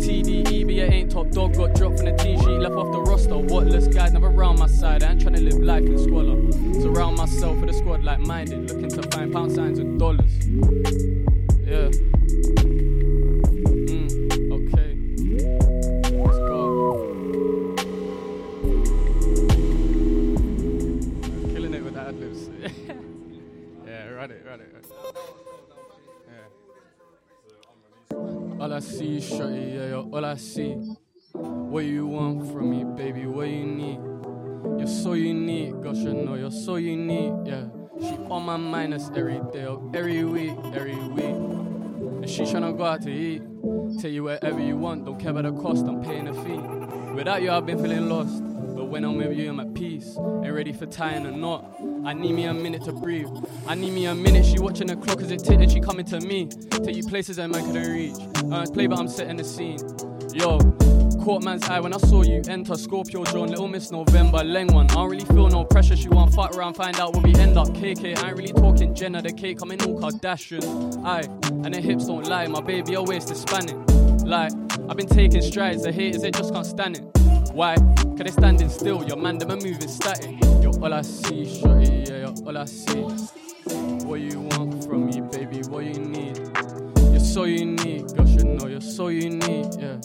TDE, be it ain't top dog, got dropped from the T sheet, left off the roster. Whatless guys never around my side. I ain't trying to live life in squalor. Surround myself with a squad like minded, looking to find pound signs and dollars. Yeah. Mm, okay. Let's go. Killing it with the ad [LAUGHS] yeah, run it, run it. Yeah. All I see shorty, yeah, yo, all I see. What you want from me, baby, what you need? You're so unique, gosh, I know you're so unique, yeah. She on my mind, that's every day, oh, every week, every week. And she tryna go out to eat, tell you wherever you want, don't care about the cost, I'm paying a fee. Without you, I've been feeling lost, but when I'm with you, I'm at peace. Ain't ready for tying a knot. I need me a minute to breathe. I need me a minute. She watching the clock as it tick, and she coming to me. Take you places that man couldn't reach. Uh, play, but I'm setting the scene. Yo, caught man's eye when I saw you enter. Scorpio John, Little Miss November, Leng one. I don't really feel no pressure. She want fuck around, find out where we end up. KK, I ain't really talking Jenna. The cake I'm in all Kardashian. Aye, and the hips don't lie. My baby, always spanning. Like, I've been taking strides. The haters, they just can't stand it. Why? Cause they standing still. Your man, them a moving static. Yo, all I see, shorty, yeah, yo, all I see. What you want from me, baby? What you need? You're so unique, girl should know you're so unique, yeah.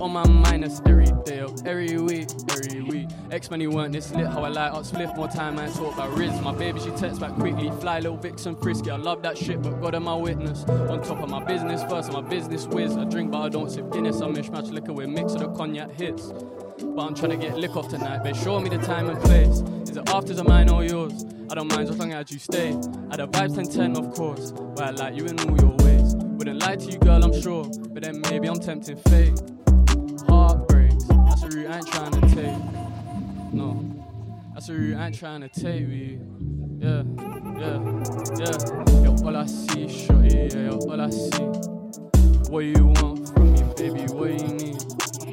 On my that's every day, of every week, every week. X money weren't this lit, how I like up split more time, I talk about Riz. My baby, she texts back quickly, fly little vixen frisky. I love that shit, but God am my witness. On top of my business first, I'm a business whiz. I drink, but I don't sip Guinness. I mishmash liquor with mix of the cognac hits. But I'm trying to get lick off tonight, babe. Show me the time and place. Is it afters of mine or yours? I don't mind as long as you stay. At the vibes 10 10, of course. But I like you in all your ways. Wouldn't lie to you, girl, I'm sure. But then maybe I'm tempting fate. Route I ain't trying to take. No, that's a route I ain't trying to take with you. Yeah, yeah, yeah. Yo, all I see, shorty, yeah, yo, all I see. What you want from me, baby, what you need?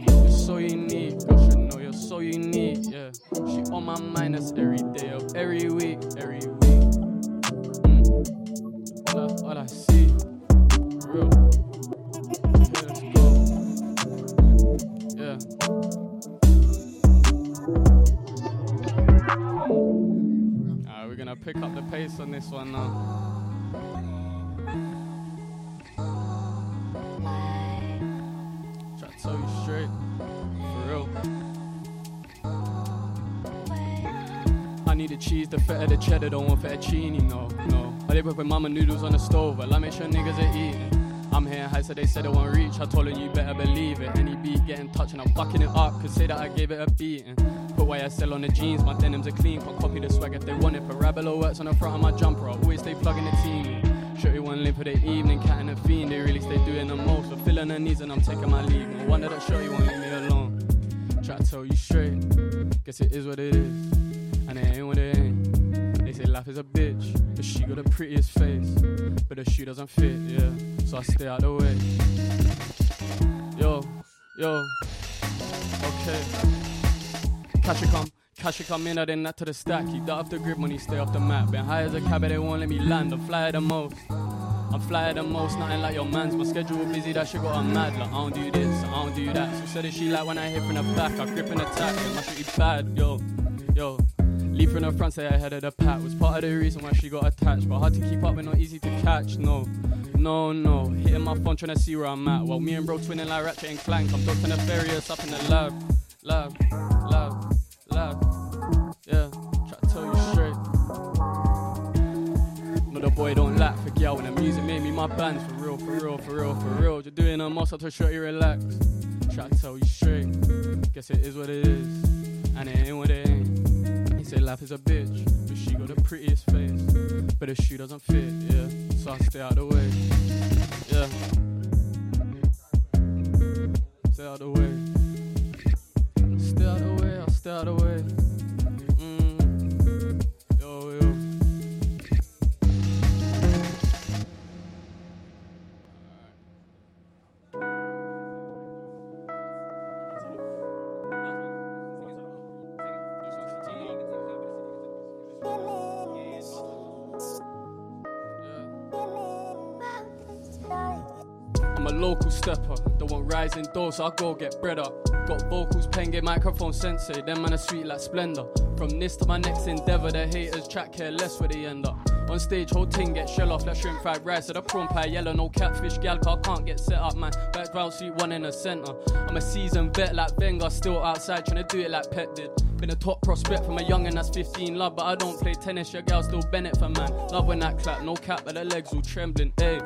You're so unique, girl should know you're so unique, yeah. She on my mind, that's every day of every week, every week. Mm. All, I, all I see, real. Yeah. Alright, we're gonna pick up the pace on this one now. Try to tell you straight, for real. I need the cheese, the feta, the cheddar, don't want fettuccine, no, no. I live with mama noodles on the stove, I like make sure niggas are eating. I'm here high, so they said they won't reach. I told them you better believe it. Any beat getting touched and I'm fucking it up. Could say that I gave it a beating. Put YSL on the jeans, my denims are clean. Can't copy the swag if they want it. Parabola works on the front of my jumper. I always stay plugging the team. in. Shorty one live for the evening, cat and a fiend. They really stay doing the most. Fulfilling her needs and I'm taking my leave. No wonder that Shorty won't leave me alone. Try to tell you straight. Guess it is what it is. And it ain't what it ain't. Life is a bitch, but she got the prettiest face. But the shoe doesn't fit, yeah. So I stay out the way. Yo, yo, okay. Cash it come, cash it come in, I then that to the stack. Keep that off the grip money, stay off the map. Been high as a cab, they won't let me land. I'm flyer the most. I'm flyer the most, nothing like your man's. My schedule busy, that shit got her mad. Like, I don't do this, I don't do that. So said that she like when I hit from the back. I grip and attack, and my shit bad, yo, yo. From the front, say ahead of the pack. Was part of the reason why she got attached. But hard to keep up and not easy to catch, no. No, no. Hitting my phone trying to see where I'm at. While me and bro twinning like Ratchet and Clank. I'm Dr. Nefarious up in the lab. Lab, lab, lab. Yeah, try to tell you straight. No, the boy don't lack for girl when the music made me my bands. For real, for real, for real, for real. You're doing a muscle to you relax. Try to tell you straight. Guess it is what it is. And it ain't what it ain't. Said life is a bitch, but she got the prettiest face. But the shoe doesn't fit, yeah. So I stay out the way. Yeah. Stay out the way. Stay out the way, I'll stay out the way. Local stepper, don't want rising doors, so I go get bread up. Got vocals, pen, get microphone sensei, them man are sweet like splendor. From this to my next endeavor, the haters track care less where they end up. On stage, whole thing get shell off like shrimp fried rice. So the prawn pie yellow, no catfish gal, car can't get set up, man. Back route seat one in the center. I'm a seasoned vet like Wenger, still outside trying to do it like Pep did. Been a top prospect from a young and that's 15 love, but I don't play tennis. Your gal still Bennett for man. Love when that clap, no cap, but the legs all trembling. Hey.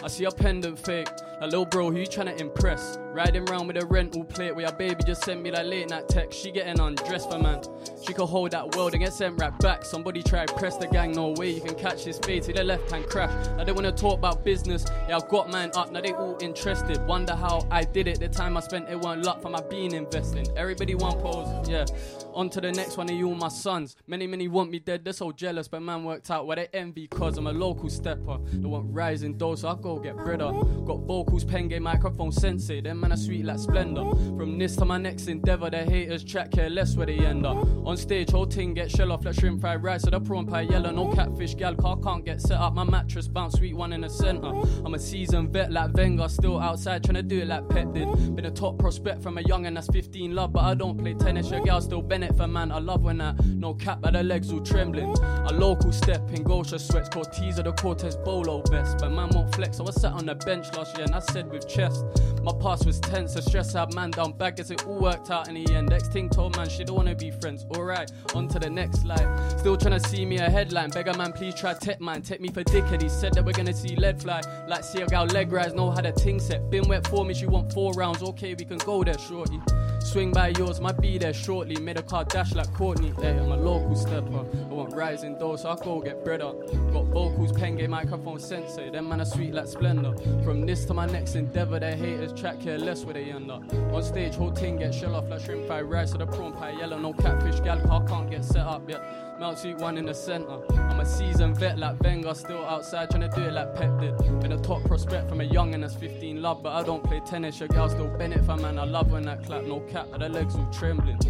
I see a pendant fake. A little bro, who you tryna impress? Riding round with a rental plate where your baby just sent me that late night text. She getting undressed for man. She could hold that world and get sent right back. Somebody try press the gang, no way you can catch this fade to the left hand crash. They wanna talk about business. Yeah, I've got mine up, now they all interested. Wonder how I did it. The time I spent it weren't luck for my being investing. Everybody want pose, yeah. On to the next one of you, my sons. Many, many want me dead, they're so jealous, but man worked out where they envy, cause I'm a local stepper. They want rising dough, so I go get bread up. Got vocals locals, Penge, microphone sensei. Them man are sweet like splendor. From this to my next endeavor, the haters track care less where they end up. On stage, whole thing get shell off like shrimp fried rice. So the prawn pie yellow, no catfish gal. Car can't get set up. My mattress bounce, sweet one in the center. I'm a seasoned vet like Wenger, still outside trying to do it like Pep did. Been a top prospect from a young and that's 15 love, but I don't play tennis. Your gal still Bennett for man. I love when that no cap, but the legs all trembling. A local step in Gosha sweats, Cortez of the Cortez Bolo vest. But man won't flex, so I sat on the bench last year and I said with chest. My past was tense, the stress out, man down back, guess it all worked out in the end. Next thing told man she don't wanna be friends. Alright, on to the next life. Still trying to see me a headline. Beggar man, please try tech man. Take me for dickhead. He said that we're gonna see lead fly. Like see a gal leg rise, know how the ting set. Been wet for me, she want four rounds. Okay, we can go there shortly. Swing by yours, might be there shortly. Made a car dash like Courtney. Hey, I'm a local stepper. I want rising dough, so I go get bread up. Got vocals, Penge, microphone sensei. Them man are sweet like splendor. From this to my next endeavor, their haters track care less where they end up. On stage, whole thing get shell off like shrimp fried rice. So the prawn pie yellow, no catfish gal car can't get set up yet. Mount Sweet one in the center. I'm a seasoned vet like Wenger, still outside trying to do it like Pep did. Been a top prospect from a young and that's 15 love, but I don't play tennis. Your gal still Bennett for man. I love when that clap, no cap, but the legs all trembling.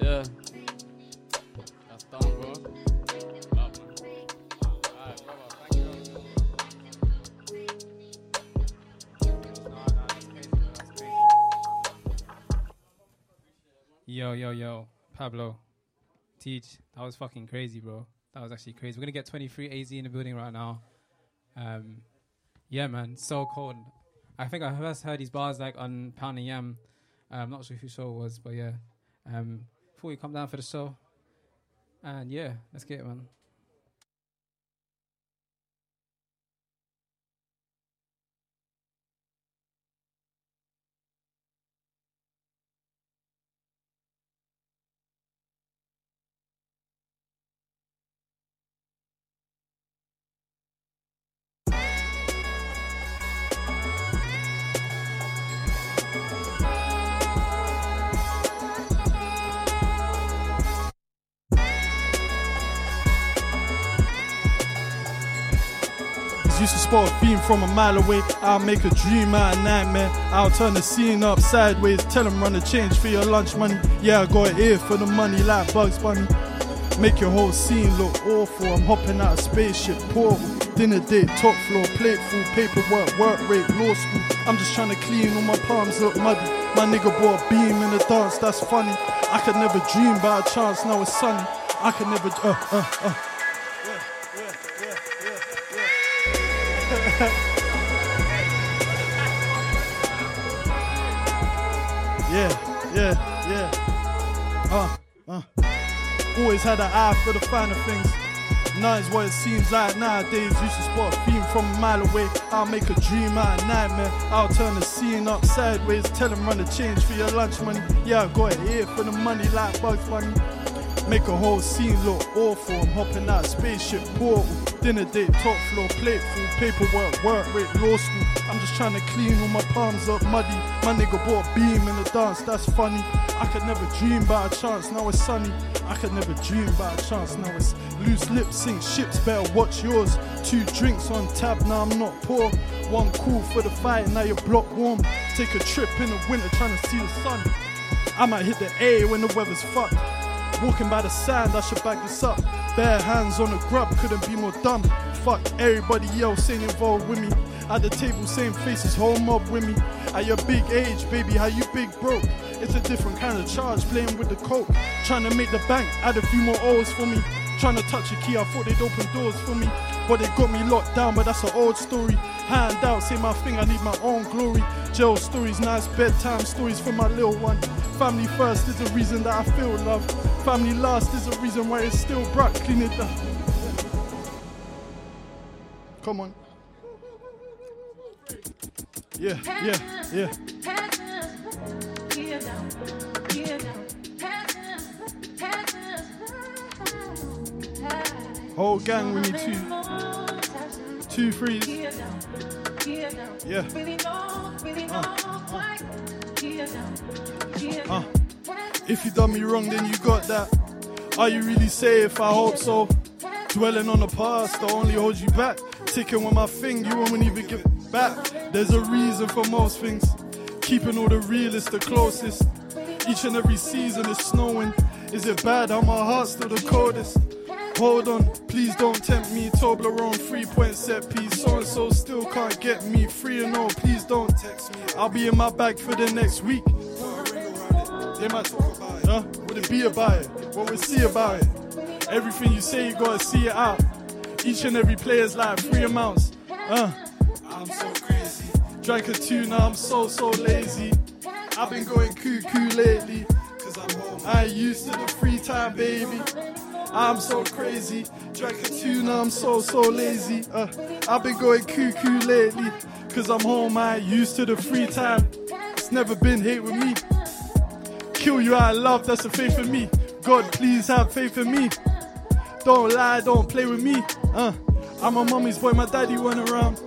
Yeah. That's done, bro. You. Yo, yo, yo, Pablo, Teach, that was fucking crazy, bro. That was actually crazy. We're gonna get 23 AZ in the building right now. Um, yeah, man, so cold. I think I first heard these bars like on Pound and Yam. I'm not sure who show it was, but yeah. Um, before you come down for the show, and yeah, let's get it, man. Used to spot a beam from a mile away. I'll make a dream out of nightmare. I'll turn the scene up sideways. Tell them run a change for your lunch money. Yeah, I got ear for the money like Bugs Bunny. Make your whole scene look awful. I'm hopping out of spaceship portal. Dinner date, top floor, plate full, paperwork, work rate, law school. I'm just trying to clean all my palms look muddy. My nigga bought a beam in the dance, that's funny. I could never dream by a chance, now it's sunny. I could never, uh, uh, uh. [LAUGHS] yeah, yeah, yeah. Uh, uh. Always had an eye for the finer things. Now is what it seems like nowadays. Used to spot a beam from a mile away. I'll make a dream out of nightmare. I'll turn the scene up sideways. Tell them run the change for your lunch money. Yeah, I got it here for the money like Bugs Bunny. Make a whole scene look awful. I'm hopping out spaceship portal. Dinner date, top floor, plate full, paperwork, work rate, law school. I'm just trying to clean all my palms up muddy. My nigga bought a beam in the dance, that's funny. I could never dream about a chance, now it's sunny. I could never dream about a chance, now it's loose lips, sink ships, better watch yours. Two drinks on tap, now I'm not poor. One cool for the fight, now your block warm. Take a trip in the winter, trying to see the sun. I might hit the A when the weather's fucked. Walking by the sand, I should back this up. Bare hands on the grub, couldn't be more dumb. Fuck everybody else ain't involved with me. At the table, same faces, whole mob with me. At your big age, baby, how you big broke? It's a different kind of charge, playing with the coke. Trying to make the bank, add a few more O's for me. Trying to touch a key, I thought they'd open doors for me. But they got me locked down, but that's an old story. Hand out, say my thing, I need my own glory. Jail stories, nice bedtime stories for my little one. Family first is the reason that I feel love. Family last is the reason why it's still bright. Clean it up. Come on. Yeah, yeah, yeah. Whole gang with me too. Two threes. Yeah. Uh, uh. If you done me wrong, then you got that. Are you really safe? I hope so. Dwelling on the past, I only hold you back. Ticking with my thing, you won't even get back. There's a reason for most things. Keeping all the realest the closest. Each and every season is snowing. Is it bad how my heart's still the coldest? Hold on, please don't tempt me. Toblerone, three point set piece. So and so still can't get me. Free and all, please don't text me. I'll be in my bag for the next week. They might talk about it, huh? Would it be about it? What we see about it? Everything you say, you gotta see it out. Each and every player's like three amounts. Uh, I'm so crazy. Drank a tuna, I'm so, so lazy. I've been going cuckoo lately. Cause I'm home. I used to the free time, baby. I'm so crazy. Drank a tuna, I'm so, so lazy. Uh, I've been going cuckoo lately. Cause I'm home, I used to the free time. It's never been hate with me. Kill you of love, that's a faith in me. God, please have faith in me. Don't lie, don't play with me. Uh, I'm a mommy's boy, my daddy went around.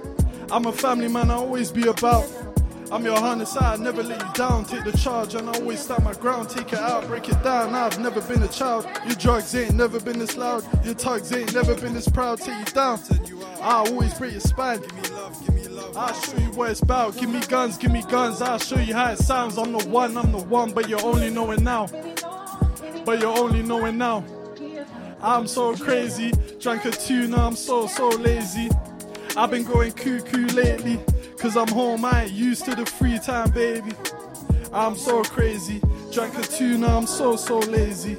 I'm a family man, I always be about. I'm your harness, I never let you down. Take the charge and I always stand my ground. Take it out, break it down. I've never been a child. Your drugs ain't never been this loud. Your tugs ain't never been this proud. Take you down. I always break your spine. Give me love, give me love. I'll show you what it's about. Give me guns, give me guns. I'll show you how it sounds. I'm the one, I'm the one, but you're only knowing now. But you're only knowing now. I'm so crazy. Drank a tuna, I'm so, so lazy. I've been going cuckoo lately. Cause I'm home, I ain't used to the free time, baby. I'm so crazy. Drank a tuna, I'm so, so lazy.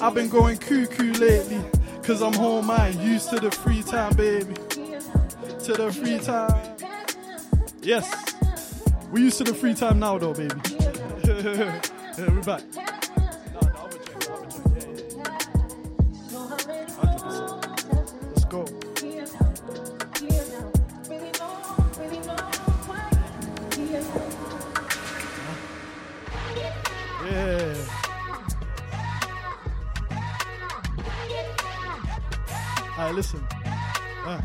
I've been going cuckoo lately. Cause I'm home, I ain't used to the free time, baby. To the free time. Yes. We used to the free time now, though, baby. [LAUGHS] we're back. Alright, listen. Uh,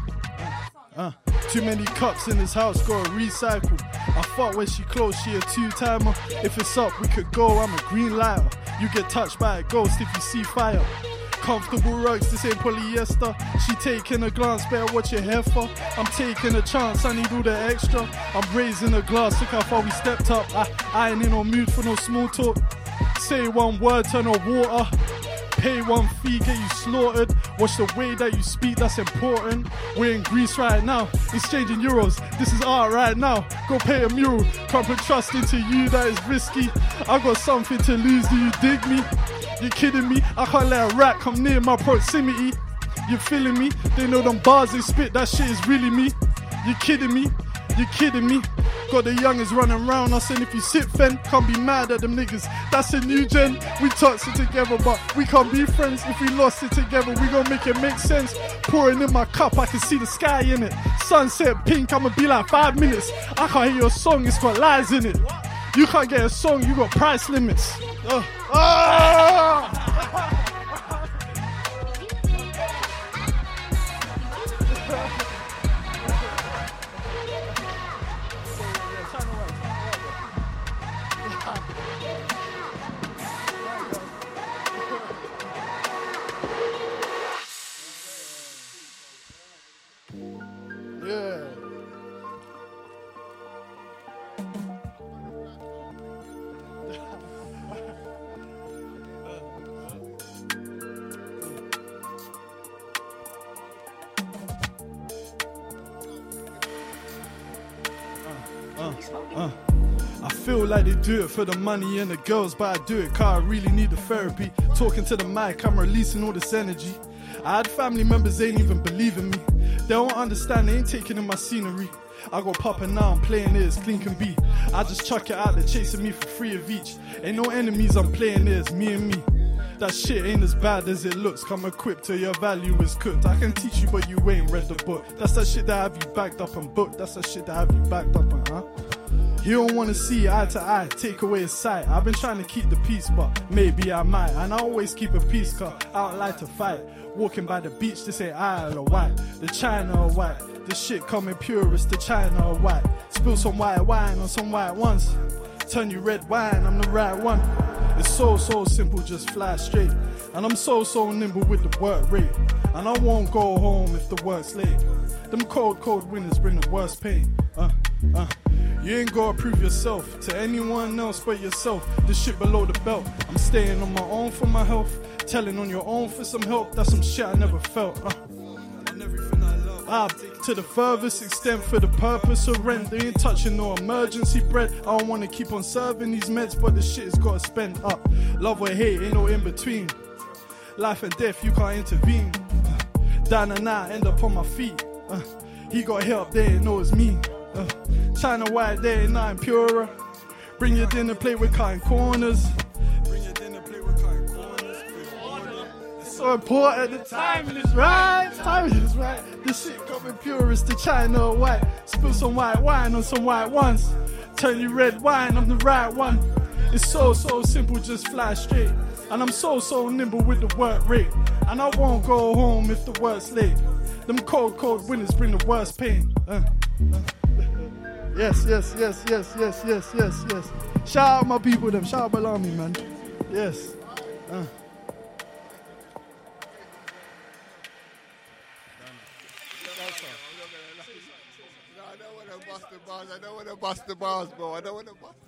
uh. Too many cups in this house, gotta recycle. I thought when she closed, she a two timer. If it's up, we could go. I'm a green lighter. You get touched by a ghost if you see fire. Comfortable rugs, this ain't polyester. She taking a glance, better watch your hair for. I'm taking a chance, I need all the extra. I'm raising a glass, look how far we stepped up. I, I ain't in no mood for no small talk. Say one word, turn on water. Pay one fee, get you slaughtered. Watch the way that you speak, that's important. We're in Greece right now, exchanging euros. This is art right now. Go pay a mural. Put trust into you, that is risky. I got something to lose, do you dig me? You kidding me? I can't let a rat come near my proximity. You feeling me? They know them bars they spit, that shit is really me. You kidding me? You kidding me? Got the youngest running around us, and if you sit fen, can't be mad at them niggas. That's a new gen. We toxic together, but we can't be friends. If we lost it together, we gon' make it make sense. Pouring in my cup, I can see the sky in it. Sunset pink, I'ma be like five minutes. I can't hear your song, it's got lies in it. You can't get a song, you got price limits. Uh, ah! Like they do it for the money and the girls, but I do it cause I really need the therapy. Talking to the mic, I'm releasing all this energy. I had family members, they ain't even believe in me. They don't understand, they ain't taking in my scenery. I go popping now, I'm playing it as clean can be. I just chuck it out, they're chasing me for free of each. Ain't no enemies, I'm playing it as me and me. That shit ain't as bad as it looks. Come equipped till your value is cooked. I can teach you, but you ain't read the book. That's that shit that have you backed up and booked. That's that shit that have you backed up and huh? He don't wanna see eye to eye, take away his sight. I've been trying to keep the peace, but maybe I might. And I always keep a peace, I don't like to fight. Walking by the beach, this ain't Isle of Wight. The China or white. The shit coming purest, the China or white. Spill some white wine on some white ones. Turn you red wine, I'm the right one. It's so, so simple, just fly straight. And I'm so, so nimble with the work rate. And I won't go home if the work's late. Them cold, cold winters bring the worst pain. Uh, uh. You ain't gotta prove yourself to anyone else but yourself. This shit below the belt. I'm staying on my own for my health. Telling on your own for some help. That's some shit I never felt. Uh. Ah, to the furthest extent for the purpose of rent. They ain't touching no emergency bread. I don't wanna keep on serving these meds, but the shit has gotta spend up. Love or hate, ain't no in between. Life and death, you can't intervene. Down and out, end up on my feet. Uh, he got help, they ain't know it's me. Uh, China white, they ain't nothing purer. Bring your dinner plate with cutting corners. Bring your dinner plate with cutting corners. It's so important, the timing is right. Timing is right. The shit coming purest to China white. Spill some white wine on some white ones. Turn you red wine, I'm the right one. It's so, so simple, just fly straight. And I'm so, so nimble with the work rate. And I won't go home if the work's late. Them cold, cold winters bring the worst pain. Uh, uh. Yes, yes, yes, yes, yes, yes, yes, yes. Shout out my people, them. Shout out Balamii, man. Yes. Uh. I don't want to bust the bars. Bro. I don't want to bust